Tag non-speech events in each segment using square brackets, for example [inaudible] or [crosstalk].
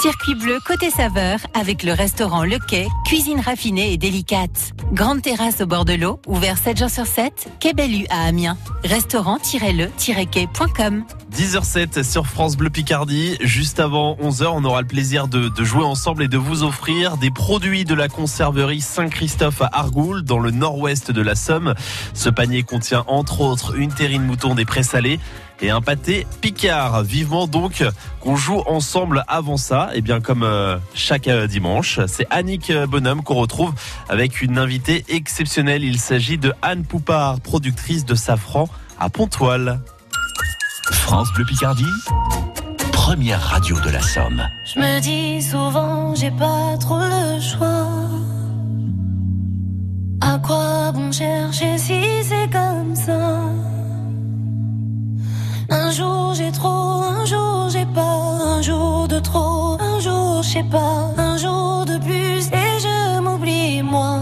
Circuit bleu côté saveur avec le restaurant Le Quai, cuisine raffinée et délicate. Grande terrasse au bord de l'eau, ouvert 7 jours sur 7, Quai Bellu à Amiens. Restaurant-le-quai.com 10h07 sur France Bleu Picardie. Juste avant 11h, on aura le plaisir de, jouer ensemble et de vous offrir des produits de la conserverie Saint-Christophe à Argoul, dans le nord-ouest de la Somme. Ce panier contient entre autres une terrine mouton des présalés et un pâté picard. Vivement donc qu'on joue ensemble avant ça, et bien comme euh, chaque euh, dimanche. C'est Annick Bonhomme qu'on retrouve avec une invitée exceptionnelle. Il s'agit de Anne Poupard, productrice de safran à Pontoise. France Bleu Picardie, première radio de la Somme. Je me dis souvent, j'ai pas trop le choix. À quoi bon chercher si c'est comme ça? Un jour j'ai trop, un jour j'ai pas, un jour de trop, un jour je sais pas, un jour de plus et je m'oublie moi.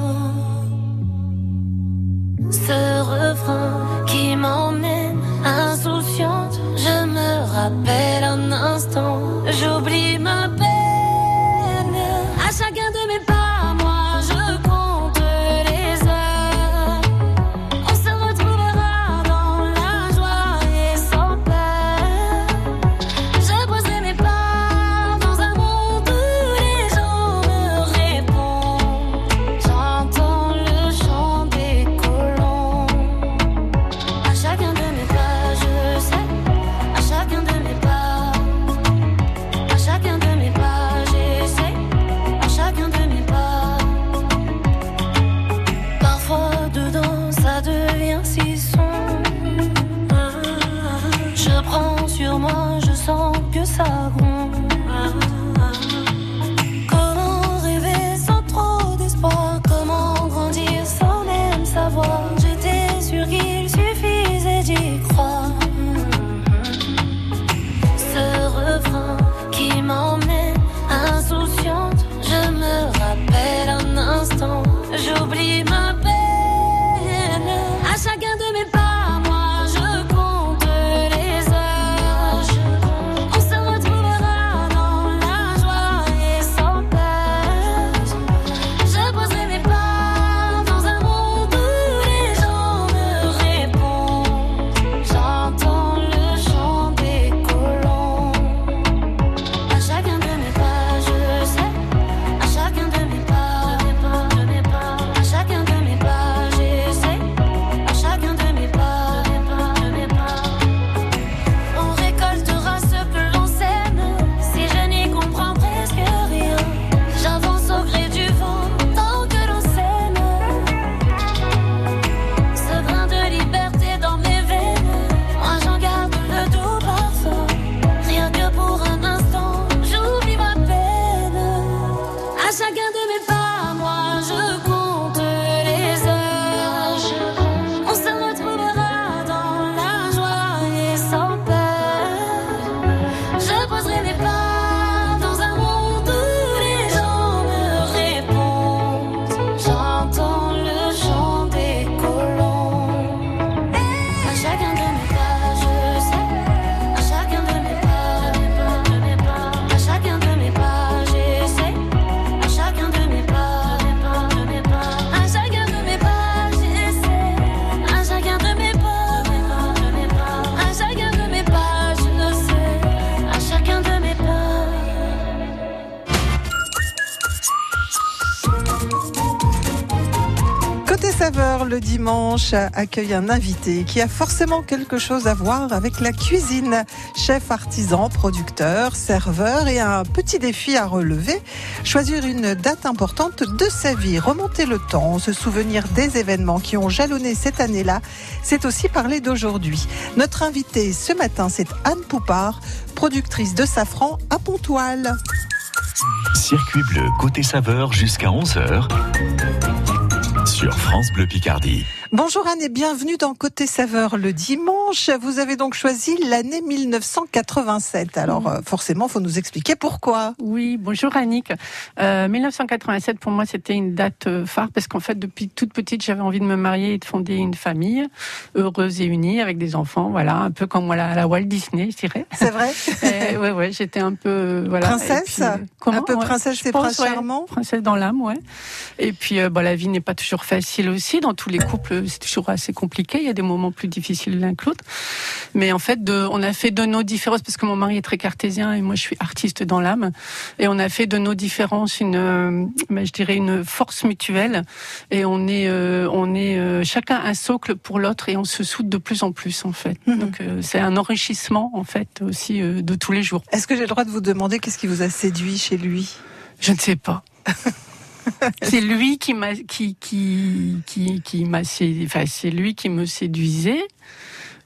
Ce refrain qui m'emmène insouciante, je me rappelle un instant, j'oublie ma peine. Accueille un invité qui a forcément quelque chose à voir avec la cuisine. Chef artisan, producteur, serveur et un petit défi à relever. Choisir une date importante de sa vie, remonter le temps, se souvenir des événements qui ont jalonné cette année-là. C'est aussi parler d'aujourd'hui. Notre invité ce matin, c'est Anne Poupard, productrice de safran à Pontoile. Circuit bleu côté saveur jusqu'à 11h sur France Bleu Picardie. Bonjour Anne et bienvenue dans Côté Saveur le dimanche. Vous avez donc choisi l'année 1987. Alors euh, forcément, faut nous expliquer pourquoi. Oui, bonjour Annick. Euh, 1987 pour moi c'était une date euh, phare parce qu'en fait depuis toute petite j'avais envie de me marier et de fonder une famille heureuse et unie avec des enfants. Voilà, un peu comme voilà, la Walt Disney, je dirais. C'est vrai [laughs] Et, ouais, ouais, j'étais un peu euh, voilà. Princesse puis, euh, comment Un peu princesse et prince ouais. charmant Princesse dans l'âme, ouais. Et puis, euh, bah, la vie n'est pas toujours facile aussi. Dans tous les couples, c'est toujours assez compliqué. Il y a des moments plus difficiles l'un que l'autre. Mais en fait, de, on a fait de nos différences, parce que mon mari est très cartésien et moi, je suis artiste dans l'âme. Et on a fait de nos différences une, euh, bah, je dirais, une force mutuelle. Et on est, euh, on est euh, chacun un socle pour l'autre et on se soude de plus en plus, en fait. Mhm. Donc, c'est un enrichissement, en fait, aussi de tous les jours. Est-ce que j'ai le droit de vous demander qu'est-ce qui vous a séduit chez lui? Je ne sais pas. [laughs] [laughs] c'est lui qui m'a qui qui qui qui m'a enfin c'est lui qui me séduisait.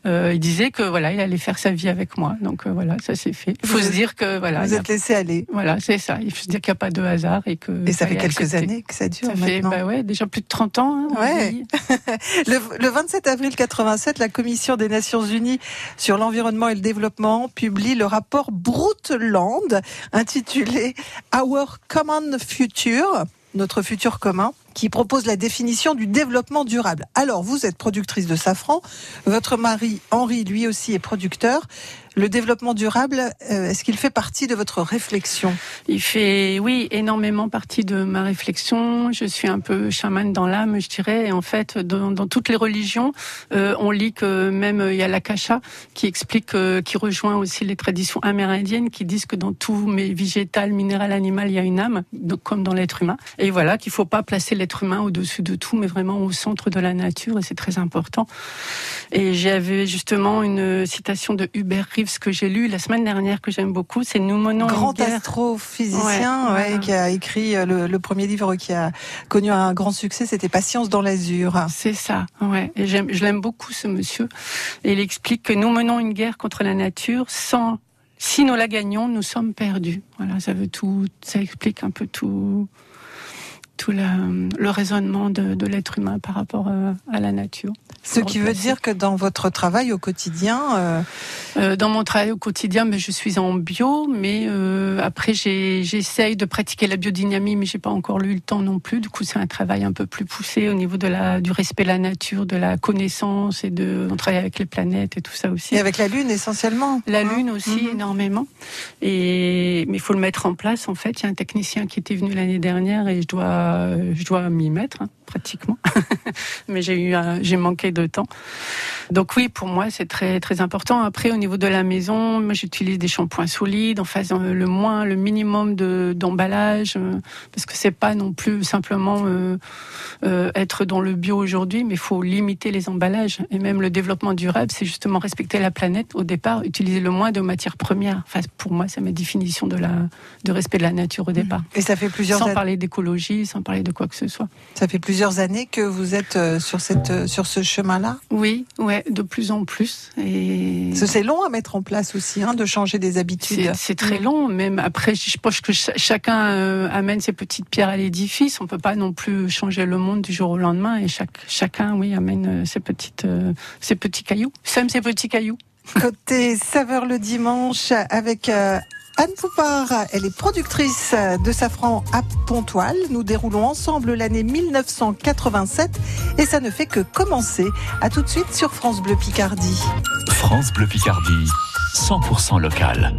Euh, il disait que voilà, il allait faire sa vie avec moi. Donc euh, voilà, ça s'est fait. Il faut Vous se dire que voilà, il Vous a- êtes laissé aller. voilà, c'est ça. Il faut se dire qu'il n'y a pas de hasard et que Et ça fait quelques accepter. années que ça dure Ça fait maintenant. bah ouais, déjà plus de 30 ans. hein, Ouais. [laughs] Le, le 27 avril 87, la Commission des Nations Unies sur l'environnement et le développement publie le rapport Brundtland intitulé Our Common Future, notre futur commun, qui propose la définition du développement durable. Alors, vous êtes productrice de safran, votre mari Henri, lui aussi, est producteur. Le développement durable, euh, est-ce qu'il fait partie de votre réflexion? Il fait, oui, énormément partie de ma réflexion. Je suis un peu chamane dans l'âme, je dirais. Et en fait, dans, dans toutes les religions, euh, on lit que même euh, il y a l'akasha qui explique, euh, qui rejoint aussi les traditions amérindiennes, qui disent que dans tout mais végétal, minéral, animal, il y a une âme, donc, comme dans l'être humain. Et voilà, qu'il faut pas placer l'être humain au-dessus de tout, mais vraiment au centre de la nature, et c'est très important. Et j'avais justement une citation de Hubert Reeves que j'ai lue la semaine dernière que j'aime beaucoup. C'est nous menons une Grand guerre. astrophysicien Ouais, ouais, voilà. qui a écrit euh, le, le premier livre qui a connu un grand succès, c'était Patience dans l'azur. C'est ça, ouais. Et je l'aime beaucoup ce monsieur. Et il explique que nous menons une guerre contre la nature sans, si nous la gagnons, nous sommes perdus. Voilà, ça veut tout, ça explique un peu tout, tout la- le raisonnement de, de l'être humain par rapport euh, à la nature. Ce qui veut dire que dans votre travail au quotidien, euh, Euh, dans mon travail au quotidien, mais je suis en bio, mais euh, après j'essaye de pratiquer la biodynamie, mais j'ai pas encore eu le temps non plus. Du coup, c'est un travail un peu plus poussé au niveau de la du respect de la nature, de la connaissance et de on travaille avec les planètes et tout ça aussi. et avec la Lune essentiellement. La hein. lune aussi Mhm. énormément. Et mais il faut le mettre en place en fait. Il y a un technicien qui était venu l'année dernière et je dois je dois m'y mettre pratiquement. [laughs] mais j'ai eu un- j'ai manqué de temps. Donc oui, pour moi c'est très très important. Après au niveau de la maison, moi j'utilise des shampoings solides en faisant le moins le minimum de d'emballage euh, parce que c'est pas non plus simplement euh, euh, être dans le bio aujourd'hui, mais il faut limiter les emballages. Et même le développement durable, c'est justement respecter la planète au départ, utiliser le moins de matières premières. Enfin, pour moi, c'est ma définition de, la, de respect de la nature au départ. Et ça fait plusieurs Sans parler d'écologie, sans parler de quoi que ce soit. ça fait plusieurs années que vous êtes euh, sur cette euh, sur ce chemin-là. Oui, ouais, de plus en plus. Et C'est long à mettre en place aussi, hein, de changer des habitudes. c'est très long. Même après, je pense que ch- chacun euh, amène ses petites pierres à l'édifice. On peut pas non plus changer le monde du jour au lendemain. Et chaque, chacun, oui, amène ses petites, euh, ses petits cailloux. Sème ses petits cailloux. Côté saveur le dimanche avec euh, Anne Poupard, elle est productrice de Safran à Pontoise. Nous déroulons ensemble l'année 1987 et ça ne fait que commencer. À tout de suite sur France Bleu Picardie. France Bleu Picardie, 100% local.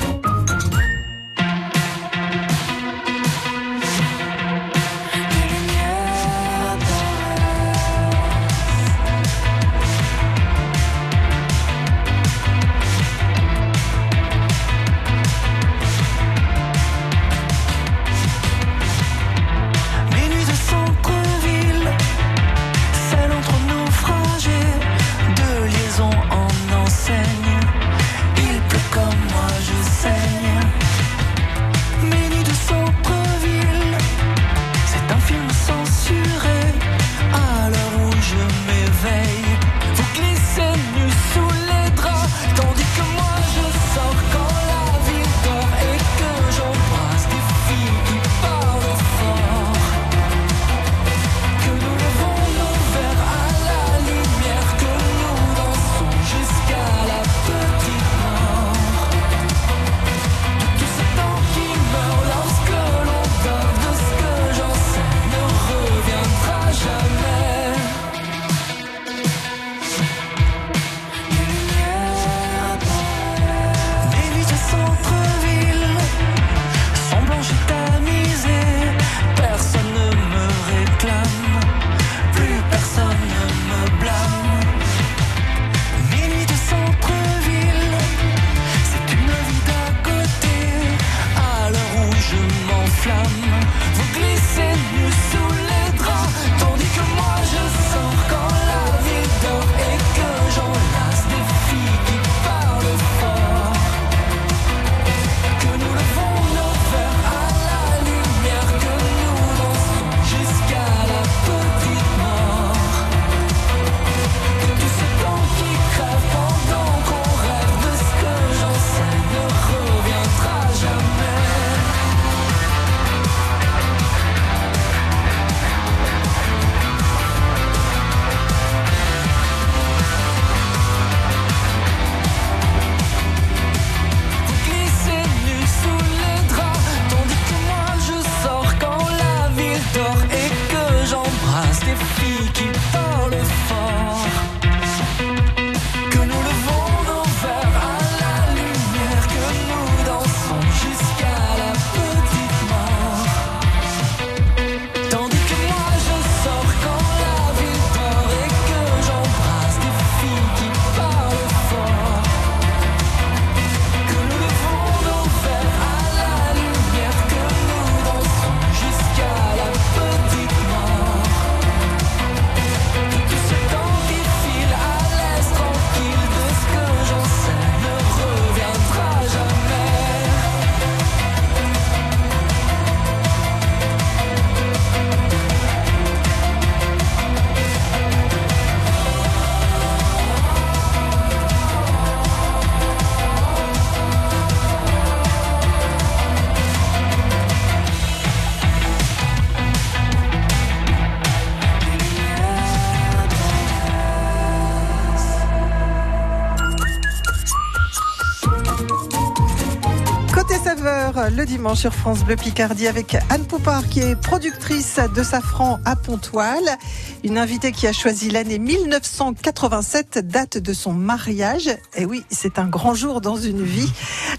Sur France Bleu Picardie avec Anne Poupard qui est productrice de Safran à Pontoile. Une invitée qui a choisi l'année 1987, date de son mariage. Et oui, c'est un grand jour dans une vie.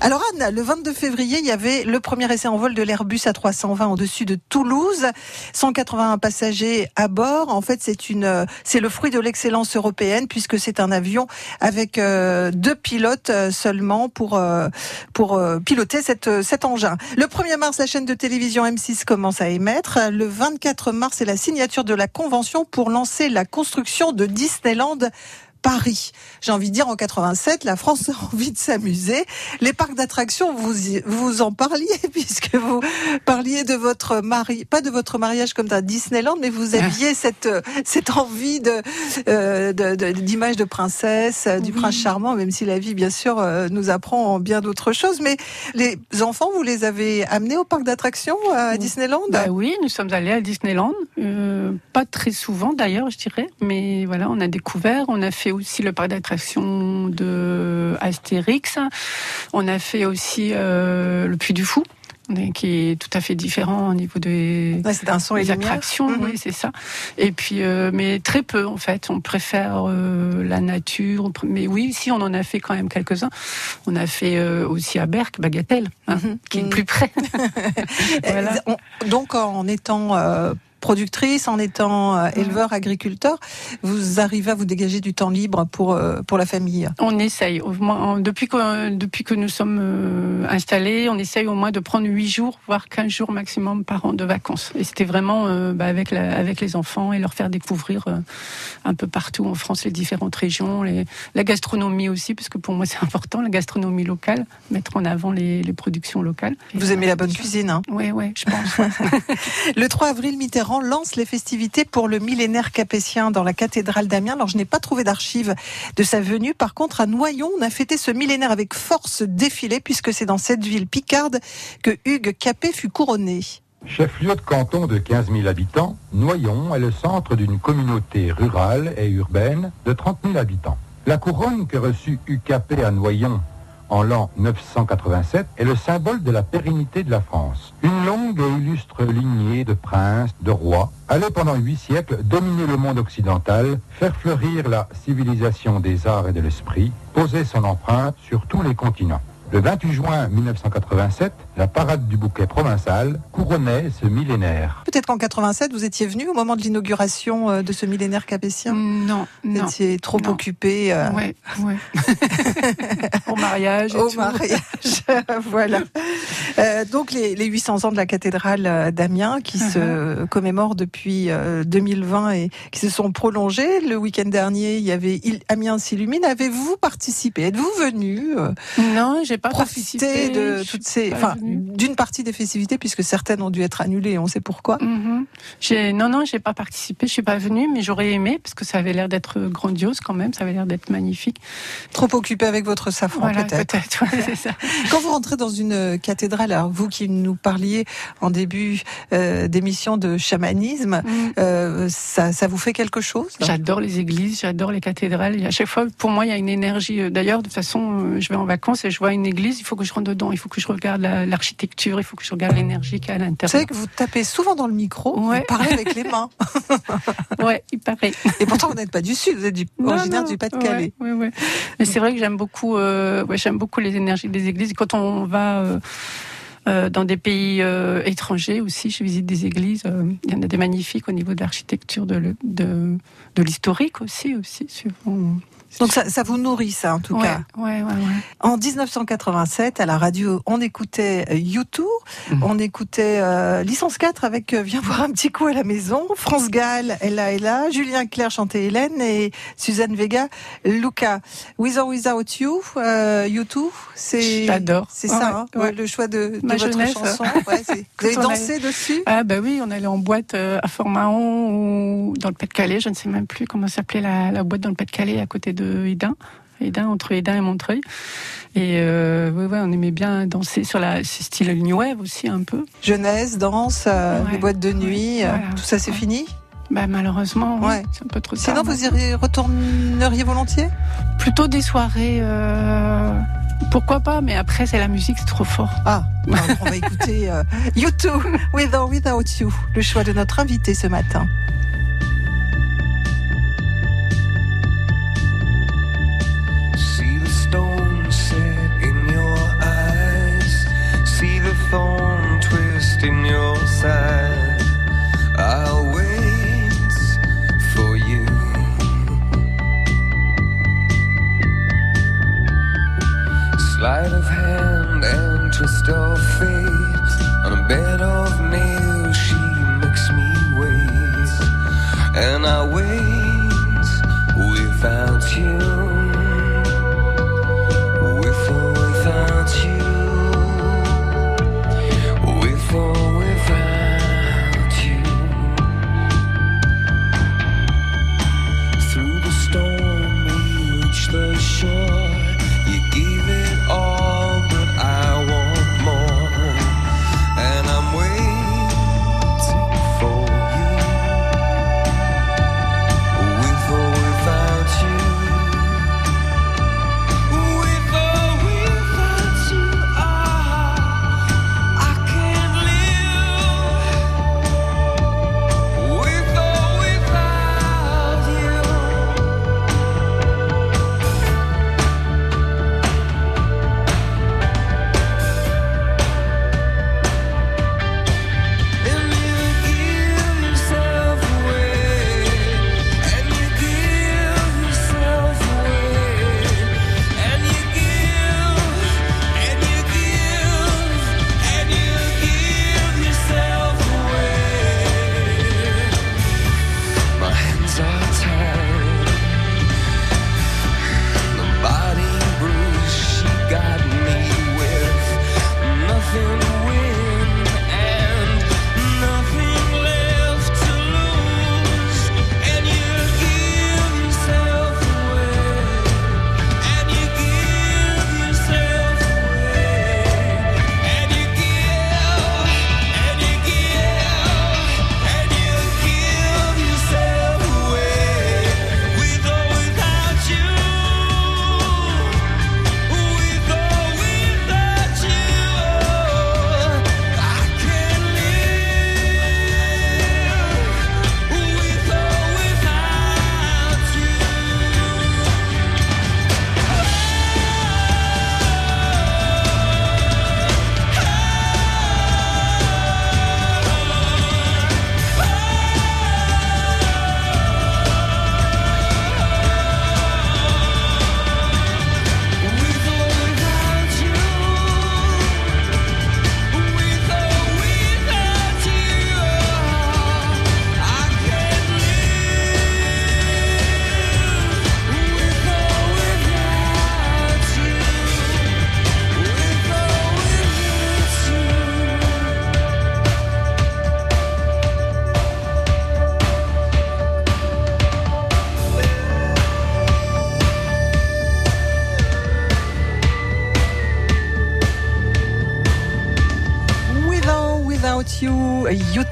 Alors Anne, le 22 février, il y avait le premier essai en vol de l'Airbus A320 au-dessus de Toulouse. 181 passagers à bord. En fait, c'est une, c'est le fruit de l'excellence européenne puisque c'est un avion avec euh, deux pilotes euh, seulement pour euh, pour piloter cette, cet engin. Le 1er mars, la chaîne de télévision M6 commence à émettre. Le 24 mars, c'est la signature de la convention pour lancer la construction de Disneyland. Paris. J'ai envie de dire en 87, la France a envie de s'amuser. Les parcs d'attractions, vous y- vous en parliez [laughs] puisque vous parliez de votre mari, pas de votre mariage comme à Disneyland, mais vous aviez cette cette envie de euh, de- de- d'image de princesse, euh, du Oui. prince charmant, même si la vie bien sûr euh, nous apprend bien d'autres choses. Mais les enfants, vous les avez amenés au parc d'attractions à. Disneyland? Bah oui, nous sommes allés à Disneyland, euh, pas très souvent d'ailleurs, je dirais, mais voilà, on a découvert. On a fait aussi le parc d'attractions de Astérix. On a fait aussi euh, le Puy du Fou, qui est tout à fait différent au niveau des, Ouais, c'est un son et les lumière. attractions, Mhm. oui, c'est ça. Et puis, euh, mais très peu en fait. On préfère euh, la nature. Mais oui, si on en a fait quand même quelques-uns. On a fait euh, aussi à Berck, Bagatelle, hein, Mhm. qui est Mhm. plus près. [laughs] Voilà. Donc en étant productrice, en étant euh, éleveur, agriculteur, vous arrivez à vous dégager du temps libre pour euh, pour la famille? On essaye. Au moins, depuis que depuis que nous sommes euh, installés, on essaye au moins de prendre 8 jours, voire 15 jours maximum par an de vacances. Et c'était vraiment euh, bah, avec la, avec les enfants et leur faire découvrir euh, un peu partout en France les différentes régions, les, la gastronomie aussi, parce que pour moi c'est important, la gastronomie locale, mettre en avant les, les productions locales. Vous aimez la bonne cuisine. Hein? Oui, oui, je pense. [laughs] le 3 avril, Mitterrand lance les festivités pour le millénaire capétien dans la cathédrale d'Amiens. Alors, je n'ai pas trouvé d'archives de sa venue. Par contre, à Noyon, on a fêté ce millénaire avec force défilé, puisque c'est dans cette ville picarde que Hugues Capet fut couronné. Chef-lieu de canton de 15 000 habitants, Noyon est le centre d'une communauté rurale et urbaine de 30 000 habitants. La couronne que reçut UKP à Noyon en l'an 987 est le symbole de la pérennité de la France. Une longue et illustre lignée de princes, de rois, allait pendant huit siècles dominer le monde occidental, faire fleurir la civilisation des arts et de l'esprit, poser son empreinte sur tous les continents. Le 28 juin 1987, la parade du bouquet provençal couronnait ce millénaire. Peut-être qu'en 87, vous étiez venu au moment de l'inauguration euh, de ce millénaire capétien? Non, Vous non. étiez trop non. occupé euh, Ouais, ouais. [laughs] Au mariage. et au tout. mariage. voilà. Euh, donc les, les 800 ans de la cathédrale euh, d'Amiens qui Uh-huh. se commémorent depuis euh, 2020 et qui se sont prolongés. Le week-end dernier, il y avait Il- Amiens s'illumine. Avez-vous participé? Êtes-vous venu euh, Non, j'ai pas participé. de toutes ces. D'une partie des festivités puisque certaines ont dû être annulées. On sait pourquoi. Mhm. J'ai non non, j'ai pas participé, je suis pas venue, mais j'aurais aimé parce que ça avait l'air d'être grandiose quand même, ça avait l'air d'être magnifique. Trop occupé avec votre safran Voilà, peut-être. peut-être. [laughs] ouais, ça. [laughs] Quand vous rentrez dans une cathédrale, alors vous qui nous parliez en début euh, d'émission de chamanisme, Mhm. euh, ça, ça vous fait quelque chose? J'adore les églises, j'adore les cathédrales. Et à chaque fois, pour moi, il y a une énergie. Euh, D'ailleurs, de toute façon, euh, je vais en vacances et je vois une église, il faut que je rentre dedans, il faut que je regarde la- l'architecture, il faut que je regarde l'énergie qu'il y a à Vous l'intérieur. savez que vous tapez souvent dans le micro, Ouais. vous parlez avec les mains. [laughs] Ouais, il paraît. Et pourtant, vous n'êtes pas du Sud, vous êtes du, Non, originaire non, du Pas-de-Calais. Ouais, ouais. Mais c'est vrai que j'aime beaucoup, euh, j'aime beaucoup les énergies des églises. Quand on va euh, euh, dans des pays euh, étrangers aussi, je visite des églises. euh, Il y en a des magnifiques au niveau de l'architecture, de, de l'historique aussi, aussi. suivant- Donc ça, ça vous nourrit, ça, en tout ouais, cas. ouais, ouais, ouais. En 1987, à la radio, on écoutait euh, U2, Mhm. on écoutait euh, Licence 4 avec euh, Viens voir un petit coup à la maison, France Gall, Ella Ella, Julien Clerc chantait Hélène et Suzanne Vega, Luca. With or Without You, euh, U2, c'est J'adore. c'est ça, hein, le choix de, de votre jeunesse. chanson. [laughs] Vous avez dansé dessus? Ah bah oui, on allait en boîte euh, à Fort-Mahon ou dans le Pas-de-Calais, je ne sais même plus comment s'appelait la, la boîte dans le Pas-de-Calais à côté de Hédin, entre Hédin et Montreuil. Et euh, ouais, ouais, on aimait bien danser sur la style New Wave aussi un peu. Jeunesse, danse, euh, Ouais, les boîtes de nuit, euh, voilà. tout ça c'est fini Bah malheureusement, oui, Ouais. c'est un peu trop Sinon, tard. vous y retourneriez volontiers Plutôt des soirées, euh, pourquoi pas, mais après c'est la musique, c'est trop fort. Ah, alors, on va écouter euh, [laughs] U2, With or Without You, le choix de notre invité ce matin. our way.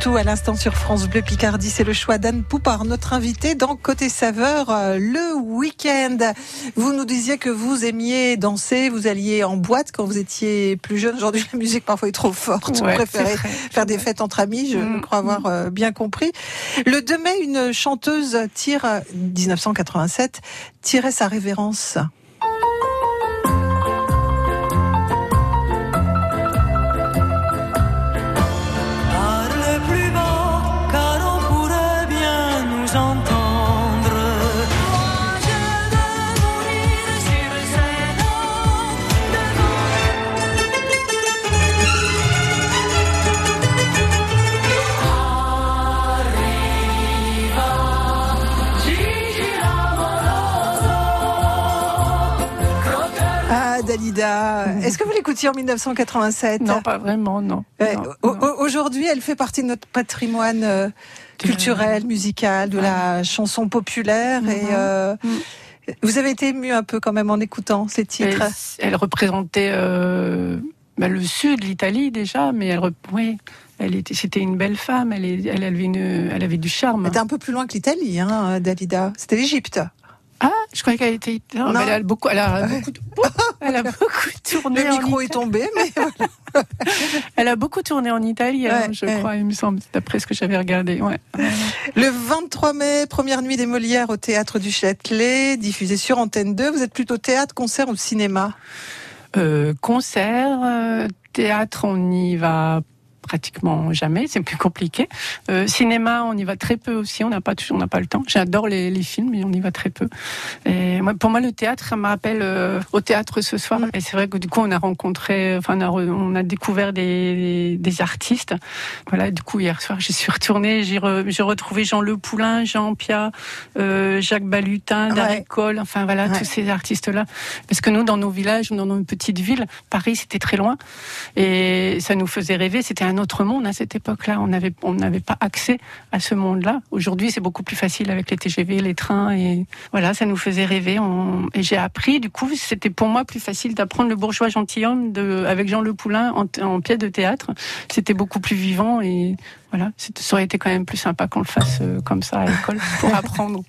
U2 à l'instant sur France Bleu Picardie. C'est le choix d'Anne Poupard, notre invité dans Côté Saveur euh, le week-end. Vous nous disiez que vous aimiez danser, vous alliez en boîte quand vous étiez plus jeune. Aujourd'hui, la musique parfois est trop forte. Ouais, vous préférez faire des fêtes entre amis, je Mm, crois avoir euh, bien compris. Le 2 mai, une chanteuse tire, euh, 1987, tirait sa révérence. Dalida, est-ce que vous l'écoutiez en 1987 Non, pas vraiment, non. Au- Aujourd'hui, elle fait partie de notre patrimoine euh, culturel, musical, de la chanson populaire. Et Mhm. euh, Mhm. vous avez été ému un peu quand même en écoutant ces titres. Elle représentait euh, bah, le sud, l'Italie déjà, mais elle, oui, elle était, c'était une belle femme. Elle, elle avait une, elle avait du charme. Elle était un peu plus loin que l'Italie, hein, Dalida. C'était l'Égypte. Ah, je croyais qu'elle était. Non, Non. mais elle a beaucoup, elle a beaucoup, elle a [laughs] beaucoup tourné. Le en micro est tombé, mais [laughs] Elle a beaucoup tourné en Italie, hein, Ouais, je ouais. crois, il me semble, d'après ce que j'avais regardé. Ouais. le 23 mai, première nuit des Molières au théâtre du Châtelet, diffusée sur Antenne 2. Vous êtes plutôt théâtre, concert ou cinéma? Euh, concert, euh, théâtre, on n'y va pratiquement jamais, c'est plus compliqué. Euh, cinéma, on y va très peu aussi, on n'a pas toujours, on n'a pas le temps. J'adore les, les films, mais on y va très peu. Et moi, pour moi, le théâtre, ça me rappelle euh, au théâtre ce soir. Et c'est vrai que du coup, on a rencontré, enfin, on a, re- on a découvert des, des artistes. Voilà, du coup, hier soir, j'y suis retournée, j'ai re- j'ai retrouvé Jean Le Poulain, Jean Pia, euh, Jacques Balutin, Ouais. Darry Cole, enfin voilà, Ouais. tous ces artistes-là. Parce que nous, dans nos villages, dans nos petites villes, Paris, c'était très loin. Et ça nous faisait rêver. C'était un autre monde à cette époque-là. On n'avait on n'avait pas accès à ce monde-là. Aujourd'hui, c'est beaucoup plus facile avec les TGV, les trains. Et voilà, ça nous faisait rêver. On- Et j'ai appris, du coup, c'était pour moi plus facile d'apprendre le bourgeois gentilhomme de... avec Jean Le Poulain en, en pièce de théâtre. C'était beaucoup plus vivant. Et voilà, ça aurait été quand même plus sympa qu'on le fasse euh, comme ça à l'école pour [laughs] apprendre.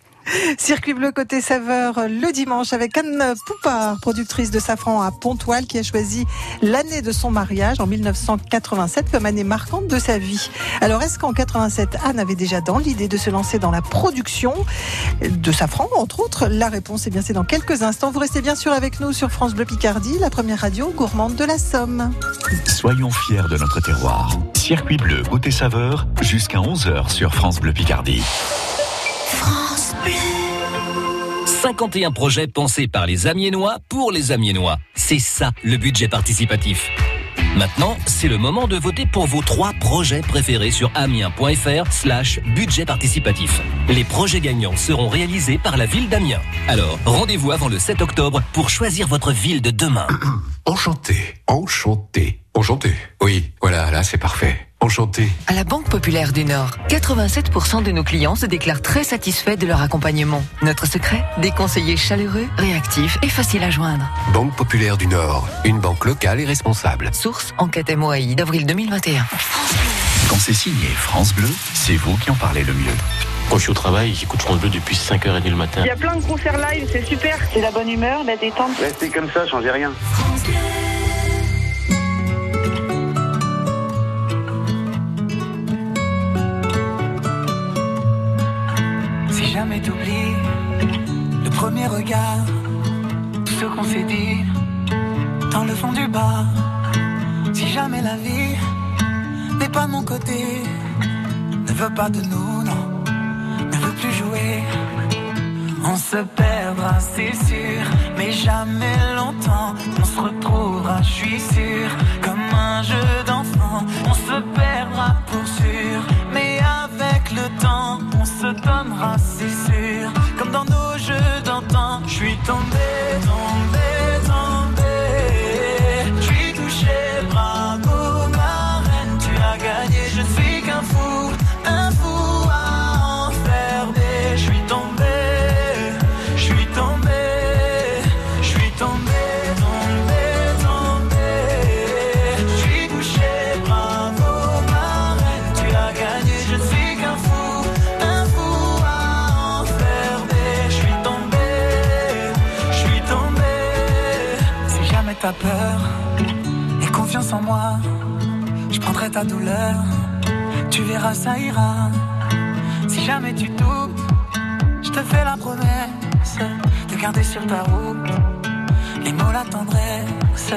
Circuit bleu côté saveur le dimanche avec Anne Poupard, productrice de Safran à Pontoise, qui a choisi l'année de son mariage en 1987 comme année marquante de sa vie. Alors est-ce qu'en 87, Anne avait déjà dans l'idée de se lancer dans la production de Safran, entre autres? La réponse est bien c'est dans quelques instants. Vous restez bien sûr avec nous sur France Bleu Picardie, la première radio gourmande de la Somme. Soyons fiers de notre terroir. Circuit bleu côté saveur jusqu'à 11h sur France Bleu Picardie. 51 projets pensés par les Amiénois pour les Amiénois. C'est ça le budget participatif. Maintenant, c'est le moment de voter pour vos trois projets préférés sur amiens.fr slash budget participatif. Les projets gagnants seront réalisés par la ville d'Amiens. Alors, rendez-vous avant le 7 octobre pour choisir votre ville de demain. [coughs] Enchanté, enchanté, enchanté. Oui, voilà, là c'est parfait. Enchanté. À la Banque Populaire du Nord, 87% de nos clients se déclarent très satisfaits de leur accompagnement. Notre secret Des conseillers chaleureux, réactifs et faciles à joindre. Banque Populaire du Nord, une banque locale et responsable. Source Enquête MOAI d'avril 2021. Quand c'est signé France Bleu, c'est vous qui en parlez le mieux. Quand je suis au travail, j'écoute France Bleu depuis 5h30 le matin. Il y a plein de concerts live, c'est super. C'est la bonne humeur, la détente. Restez comme ça, changez rien. Si premier regard, tout ce qu'on s'est dit dans le fond du bar. Si jamais la vie n'est pas de mon côté, ne veut pas de nous, non, ne veut plus jouer. On se perdra, c'est sûr, mais jamais longtemps. On se retrouvera, je suis sûr, comme un jeu d'enfant. On se perdra pour sûr, avec le temps, on se donnera, c'est sûr, comme dans nos jeux d'antan. Je suis tombé, tombé, tombé. Je suis touché, bravo, ta douleur, tu verras, ça ira. Si jamais tu doutes, je te fais la promesse de garder sur ta route les mots, la tendresse.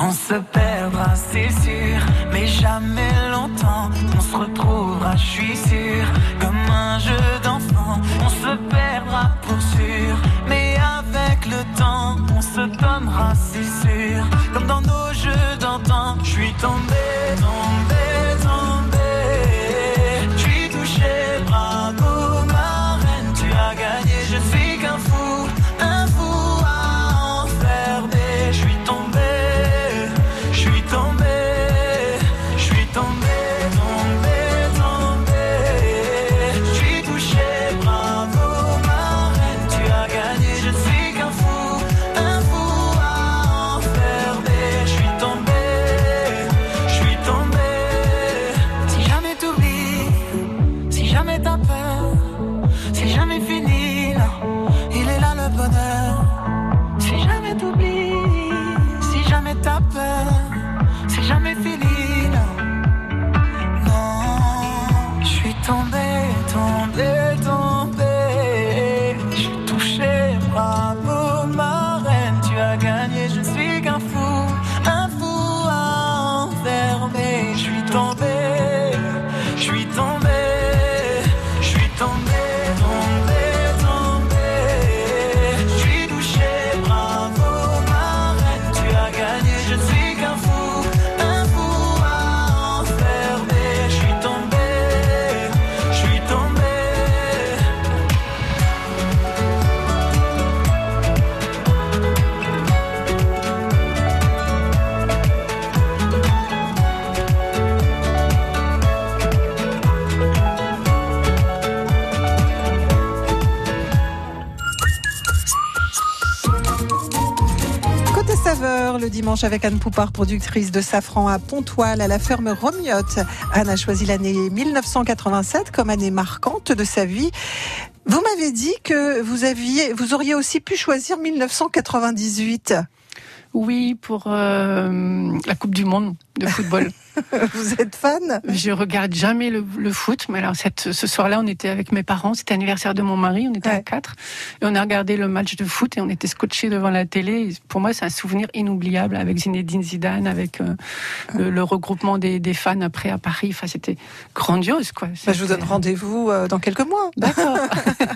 On se perdra, c'est sûr, mais jamais longtemps. On se retrouvera, je suis sûr, comme un jeu d'enfant. On se perdra pour sûr, le temps, on se donnera, c'est sûr, comme dans nos jeux d'antan. Je suis tombé, tombé. Dimanche avec Anne Poupard, productrice de safran à Pontoise, à la ferme Romiotte. Anne a choisi l'année 1987 comme année marquante de sa vie. Vous m'avez dit que vous aviez, vous auriez aussi pu choisir 1998. Oui, pour euh, la Coupe du Monde de football. [laughs] [laughs] Vous êtes fan? Je regarde jamais le, le foot, mais alors cette, ce soir-là, on était avec mes parents, c'était l'anniversaire de mon mari, on était à quatre, et on a regardé le match de foot et on était scotchés devant la télé. Et pour moi, c'est un souvenir inoubliable avec Zinedine Zidane, avec euh, le, le regroupement des, des fans après à Paris. Enfin, c'était grandiose, quoi. Bah, je vous donne rendez-vous euh, dans quelques mois. D'accord.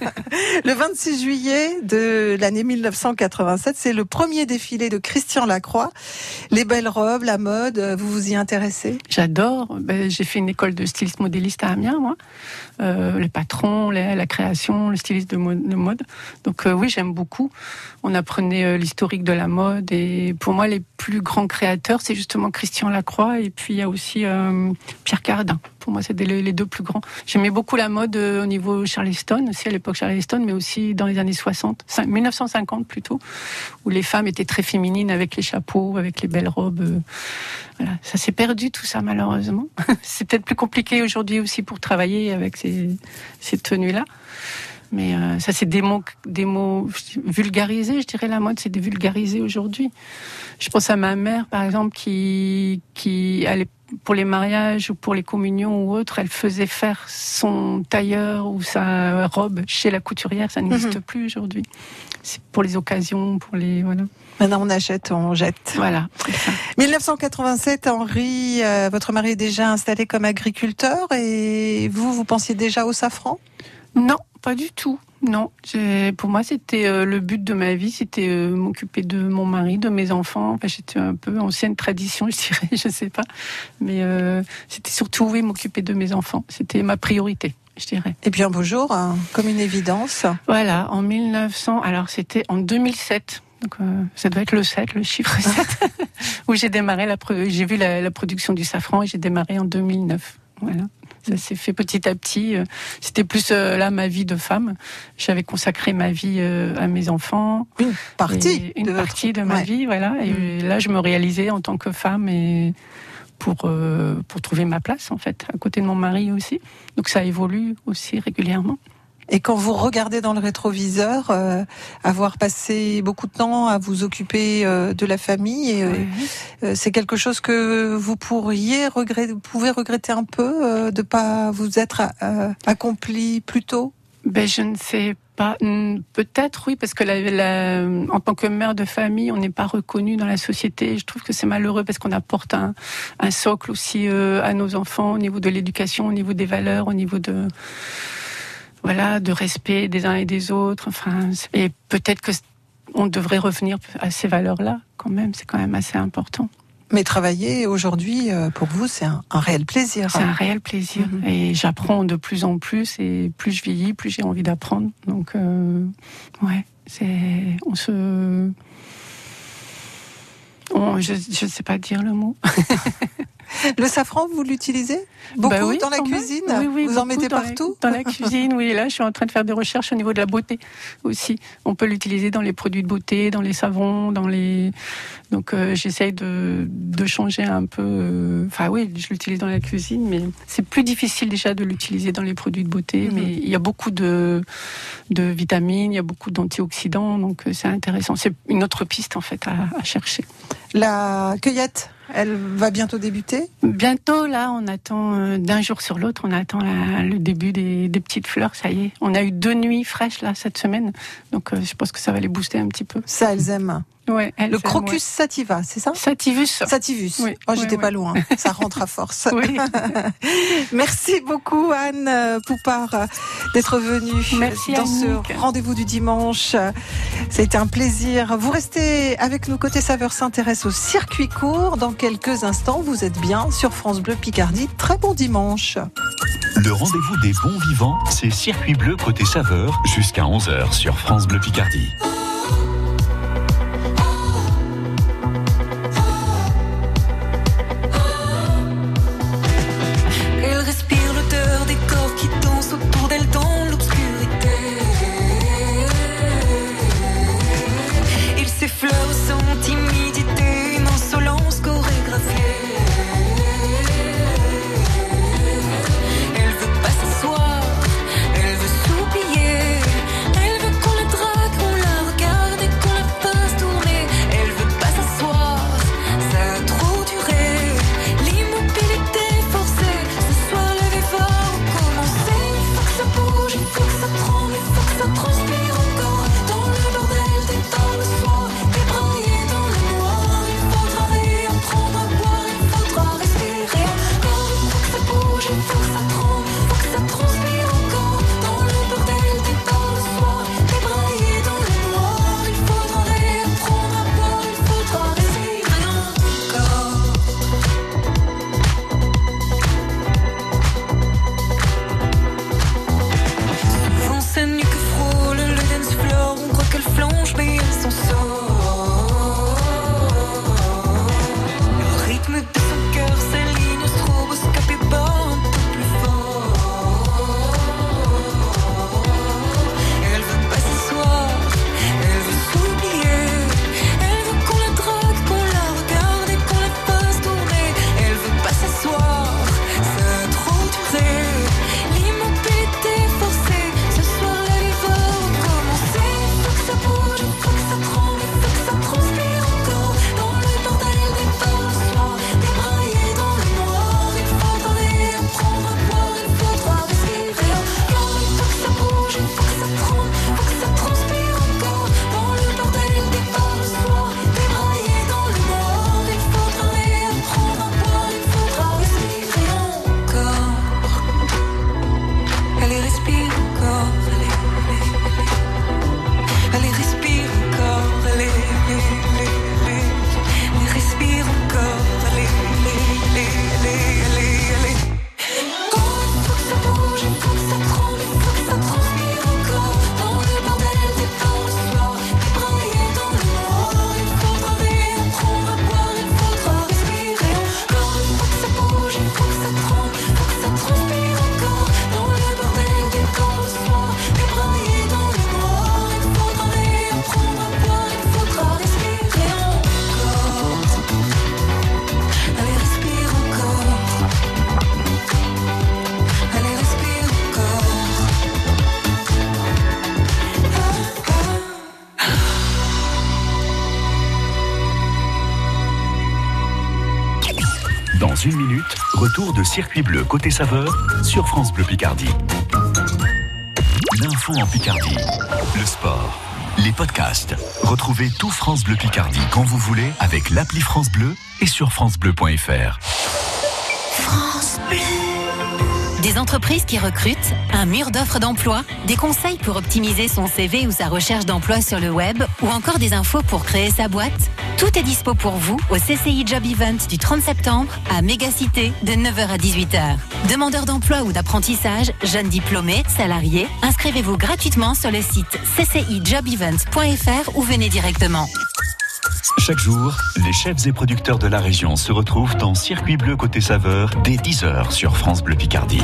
[laughs] le 26 juillet de l'année 1987, c'est le premier défilé de Christian Lacroix. Les belles robes, la mode, euh, vous vous y intéressez J'adore. Ben, j'ai fait une école de styliste modéliste à Amiens, moi. Euh, les patrons, la création, le styliste de mode. de mode. Donc euh, oui, j'aime beaucoup. On apprenait euh, l'historique de la mode et pour moi, les plus grands créateurs, c'est justement Christian Lacroix et puis il y a aussi euh, Pierre Cardin. Pour moi, c'était les, deux plus grands. J'aimais beaucoup la mode euh, au niveau Charleston, aussi à l'époque Charleston, mais aussi dans les années 60, cin- 1950 plutôt, où les femmes étaient très féminines avec les chapeaux, avec les belles robes. voilà, ça s'est perdu tout ça malheureusement. [laughs] c'est peut-être plus compliqué aujourd'hui aussi pour travailler avec ces tenues-là. Mais euh, ça, c'est des mots, des mots vulgarisés, je dirais. La mode, c'est des vulgarisés aujourd'hui. Je pense à ma mère, par exemple, qui, qui allait pour les mariages ou pour les communions ou autres, elle faisait faire son tailleur ou sa robe chez la couturière. Ça n'existe Mhm. plus aujourd'hui. C'est pour les occasions, pour les voilà. Maintenant, on achète, on jette. Voilà. 1987, Henri, euh, votre mari est déjà installé comme agriculteur et vous, vous pensiez déjà au safran? Non, pas du tout. Non, pour moi, c'était euh, le but de ma vie, c'était euh, m'occuper de mon mari, de mes enfants. Enfin, j'étais un peu ancienne tradition, [laughs] je dirais, je sais pas, mais euh, c'était surtout oui, m'occuper de mes enfants. C'était ma priorité, je dirais. Et puis un beau jour, hein, comme une évidence. Voilà, en 1900, alors c'était en 2007. Donc euh, ça doit être le 7, le chiffre 7, [laughs] où j'ai démarré la, j'ai vu la, la production du safran et j'ai démarré en 2009. Voilà. Ça s'est fait petit à petit. euh, C'était plus euh, là ma vie de femme. J'avais consacré ma vie euh, à mes enfants. Une partie une de votre- partie de ma ouais. vie, voilà. Et là, je me réalisais en tant que femme et pour euh, pour trouver ma place en fait, à côté de mon mari aussi. Donc ça évolue aussi régulièrement. Et quand vous regardez dans le rétroviseur, euh, avoir passé beaucoup de temps à vous occuper euh, de la famille, euh, euh, c'est quelque chose que vous pourriez regretter, vous pouvez regretter un peu euh, de pas vous être euh, accompli plus tôt? Ben, je ne sais pas. Hmm, Peut-être oui, parce que la, la- en tant que mère de famille, on n'est pas reconnu dans la société. Je trouve que c'est malheureux parce qu'on apporte un, un socle aussi euh, à nos enfants au niveau de l'éducation, au niveau des valeurs, au niveau de voilà de respect des uns et des autres. Enfin, et peut-être que on devrait revenir à ces valeurs-là quand même. C'est quand même assez important. Mais travailler aujourd'hui, euh, pour vous, c'est un, un réel plaisir. C'est un réel plaisir. Et j'apprends de plus en plus. Et plus je vieillis, plus j'ai envie d'apprendre. Donc, euh, ouais, c'est. On se. on- je ne sais pas dire le mot. [laughs] [laughs] Le safran, vous l'utilisez beaucoup Bah oui, dans la cuisine Oui, oui, Vous en mettez dans la- partout Dans la cuisine, oui. Là, je suis en train de faire des recherches au niveau de la beauté aussi. On peut l'utiliser dans les produits de beauté, dans les savons, dans les. Donc, euh, j'essaye de, de changer un peu. euh, Enfin, oui, je l'utilise dans la cuisine, mais c'est plus difficile déjà de l'utiliser dans les produits de beauté. Mhm. Mais il y a beaucoup de, de vitamines, il y a beaucoup d'antioxydants, donc euh, c'est intéressant. C'est une autre piste en fait à, à chercher. La cueillette, elle va bientôt débuter? Bientôt, là, on attend euh, d'un jour sur l'autre, on attend la- le début des, des petites fleurs. Ça y est, on a eu deux nuits fraîches là cette semaine, donc euh, je pense que ça va les booster un petit peu. Ça, elles aiment. Ouais, Le crocus ouais. sativa, c'est ça? Sativus. Sativus. Oui, oh, oui, j'étais oui. pas loin. Ça rentre à force. [laughs] [laughs] Merci beaucoup Anne euh, Poupard euh, d'être venue Merci, dans Annick. ce rendez-vous du dimanche. C'était un plaisir. Vous restez avec nous côté saveur s'intéresse au circuit court. Dans quelques instants, vous êtes bien sur France Bleu Picardie. Très bon dimanche. Le rendez-vous des bons vivants, c'est Circuit Bleu côté saveur jusqu'à 11h sur France Bleu Picardie. Circuit Bleu côté saveur sur France Bleu Picardie. L'info en Picardie, le sport, les podcasts. Retrouvez tout France Bleu Picardie quand vous voulez avec l'appli France Bleu et sur francebleu.fr. France Bleu. Des entreprises qui recrutent, un mur d'offres d'emploi, des conseils pour optimiser son CV ou sa recherche d'emploi sur le web, ou encore des infos pour créer sa boîte. Tout est dispo pour vous au CCI Job Event du 30 septembre à Mégacité de 9h à 18h. Demandeurs d'emploi ou d'apprentissage, jeunes diplômés, salariés, inscrivez-vous gratuitement sur le site ccijobevent.fr ou venez directement. Chaque jour, les chefs et producteurs de la région se retrouvent en Circuit Bleu côté saveur dès 10h sur France Bleu Picardie.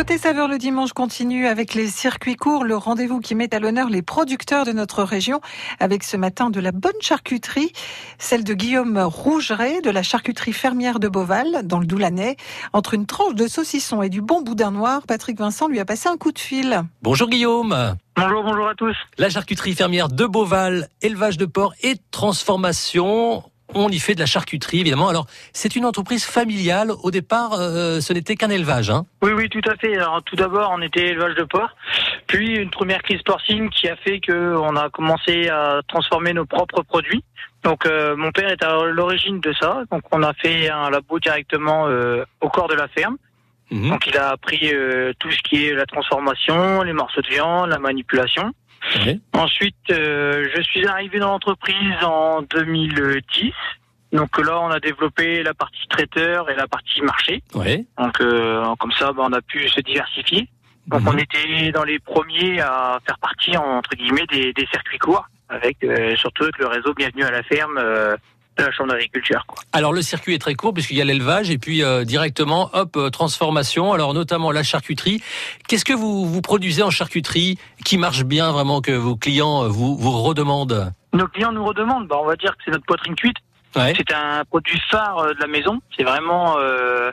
Côté saveur le dimanche continue avec les circuits courts, le rendez-vous qui met à l'honneur les producteurs de notre région avec ce matin de la bonne charcuterie, celle de Guillaume Rougeret de la charcuterie fermière de Beauval dans le Doulanais. Entre une tranche de saucisson et du bon boudin noir, Patrick Vincent lui a passé un coup de fil. Bonjour Guillaume. Bonjour, bonjour à tous. La charcuterie fermière de Beauval, élevage de porc et transformation. On y fait de la charcuterie, évidemment. Alors, c'est une entreprise familiale. Au départ, euh, ce n'était qu'un élevage. Hein. Oui, oui, tout à fait. Alors, tout d'abord, on était élevage de porc, puis une première crise porcine qui a fait que on a commencé à transformer nos propres produits. Donc, euh, mon père est à l'origine de ça. Donc, on a fait un labo directement euh, au corps de la ferme. Donc, il a appris euh, tout ce qui est la transformation, les morceaux de viande, la manipulation. Ensuite, euh, je suis arrivé dans l'entreprise en 2010. Donc là, on a développé la partie traiteur et la partie marché. Ouais. Donc euh, comme ça, bah, on a pu se diversifier. Donc on était dans les premiers à faire partie entre guillemets des, des circuits courts, avec euh, surtout avec le réseau Bienvenue à la ferme euh, de la Chambre d'agriculture. Alors, le circuit est très court puisqu'il y a l'élevage et puis euh, directement, hop, euh, transformation. Alors, notamment la charcuterie. Qu'est-ce que vous, vous produisez en charcuterie qui marche bien vraiment, que vos clients euh, vous, vous redemandent? Nos clients nous redemandent, bah, on va dire que c'est notre poitrine cuite. Ouais. C'est un produit phare de la maison. C'est vraiment euh,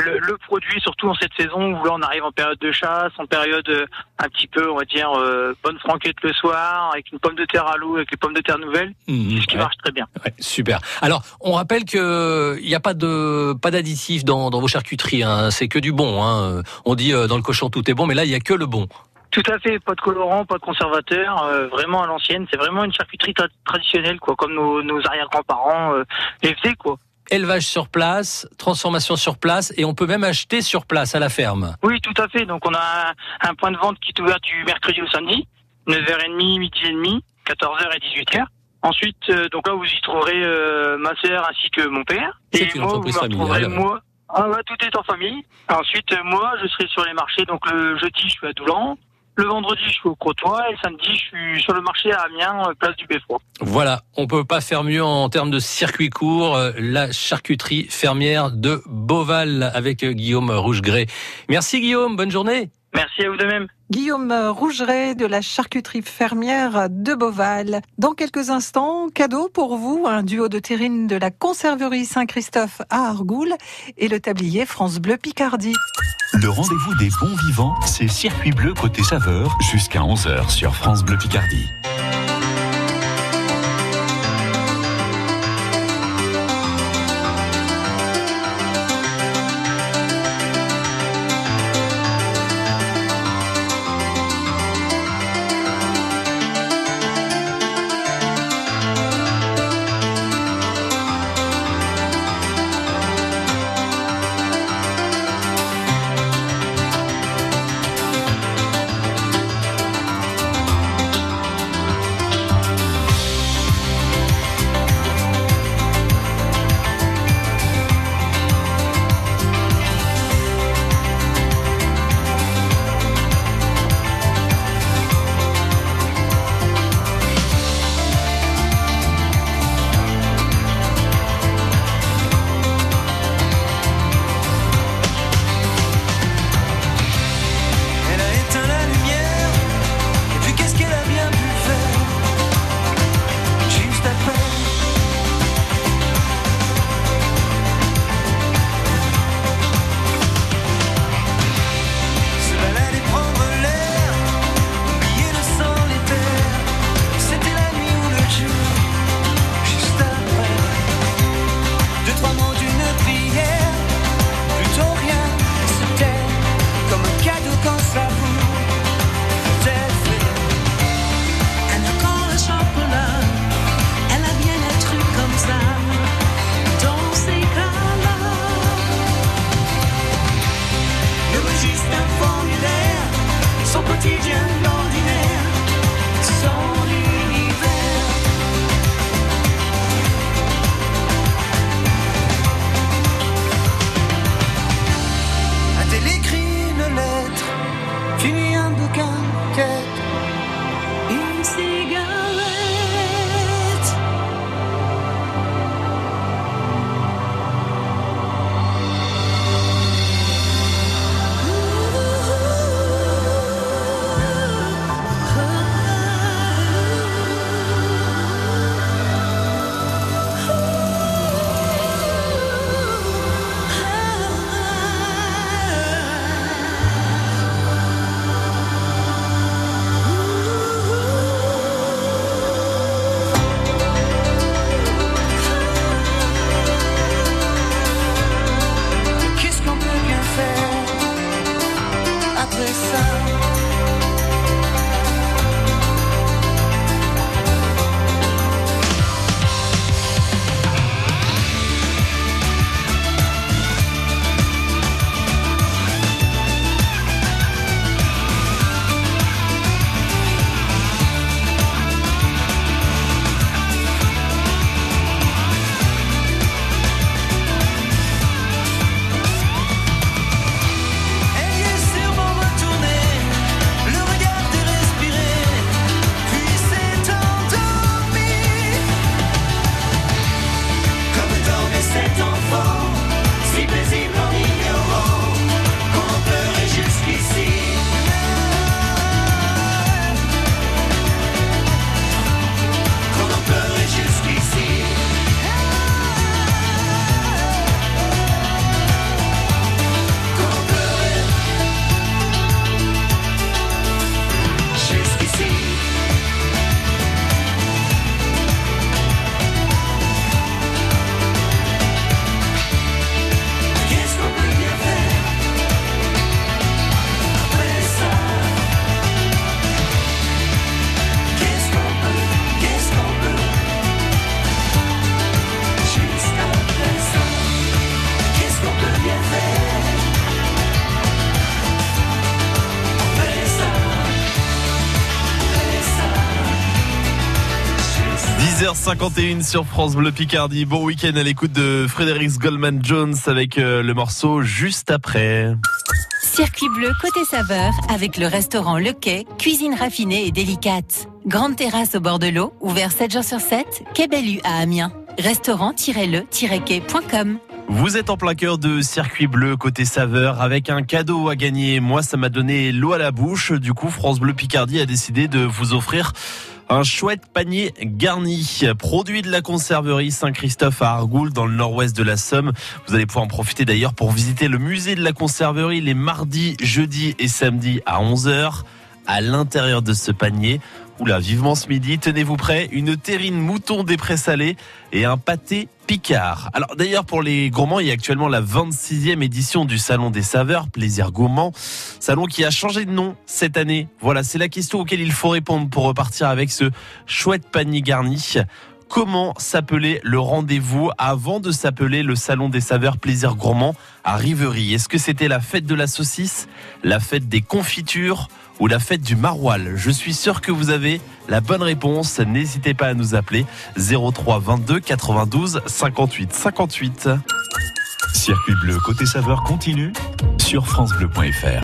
le, le produit, surtout en cette saison où là on arrive en période de chasse, en période euh, un petit peu, on va dire, euh, bonne franquette le soir, avec une pomme de terre à l'eau, avec les pommes de terre nouvelles. c'est ce qui marche très bien. Ouais, super. Alors, on rappelle que il n'y a pas de pas d'additifs dans, dans vos charcuteries. Hein. C'est que du bon. Hein. On dit euh, dans le cochon tout est bon, mais là il y a que le bon. Tout à fait, pas de colorant, pas de conservateur, euh, vraiment à l'ancienne. C'est vraiment une charcuterie tra- traditionnelle, quoi, comme nos, nos arrière-grands-parents euh, les faisaient, quoi. Élevage sur place, transformation sur place, et on peut même acheter sur place à la ferme. Oui, tout à fait. Donc on a un, point de vente qui est ouvert du mercredi au samedi, 9h30, midi et demi, 14h et 18h. Ensuite, euh, donc là vous y trouverez euh, ma sœur ainsi que mon père. C'est Et une moi, vous me retrouverez. Moi, ah ouais, tout est en famille. Ensuite, euh, moi, je serai sur les marchés. Donc le jeudi, je suis à Doulan. Le vendredi, je suis au Crotoy. Et samedi, je suis sur le marché à Amiens, euh, place du Beffroi. Voilà, on peut pas faire mieux en termes de circuit court. euh, La charcuterie fermière de Beauval avec euh, Guillaume Rougegray. Merci Guillaume, bonne journée. Merci à vous de même. Guillaume Rougeret de la charcuterie fermière de Beauval. Dans quelques instants, cadeau pour vous, un duo de terrine de la conserverie Saint-Christophe à Argoul et le tablier France Bleu Picardie. Le rendez-vous des bons vivants, c'est Circuit Bleu côté saveur jusqu'à 11h sur France Bleu Picardie. 6h51 sur France Bleu Picardie. Bon week-end à l'écoute de Frédéric Goldman Jones avec euh, le morceau juste après. Circuit bleu côté saveur avec le restaurant Le Quai, cuisine raffinée et délicate. Grande terrasse au bord de l'eau, ouvert 7 jours sur 7, Quai Bellu à Amiens. Restaurant-le-quai.com vous êtes en plein cœur de circuit bleu côté saveur avec un cadeau à gagner. Moi, ça m'a donné l'eau à la bouche. Du coup, France Bleu Picardie a décidé de vous offrir un chouette panier garni, produit de la conserverie Saint-Christophe à Argoul dans le nord-ouest de la Somme. Vous allez pouvoir en profiter d'ailleurs pour visiter le musée de la conserverie les mardis, jeudis et samedis à 11h. À l'intérieur de ce panier, Oula, vivement ce midi, tenez-vous prêts, une terrine mouton des salés et un pâté Picard. Alors d'ailleurs pour les gourmands, il y a actuellement la 26e édition du Salon des Saveurs, Plaisir Gourmand, salon qui a changé de nom cette année. Voilà, c'est la question auquel il faut répondre pour repartir avec ce chouette panier garni. Comment s'appelait le rendez-vous avant de s'appeler le Salon des Saveurs Plaisir Gourmand à Rivery Est-ce que c'était la fête de la saucisse, la fête des confitures ou la fête du maroilles Je suis sûr que vous avez la bonne réponse. N'hésitez pas à nous appeler 03 22 92 58 58. Circuit bleu côté saveur continue sur francebleu.fr.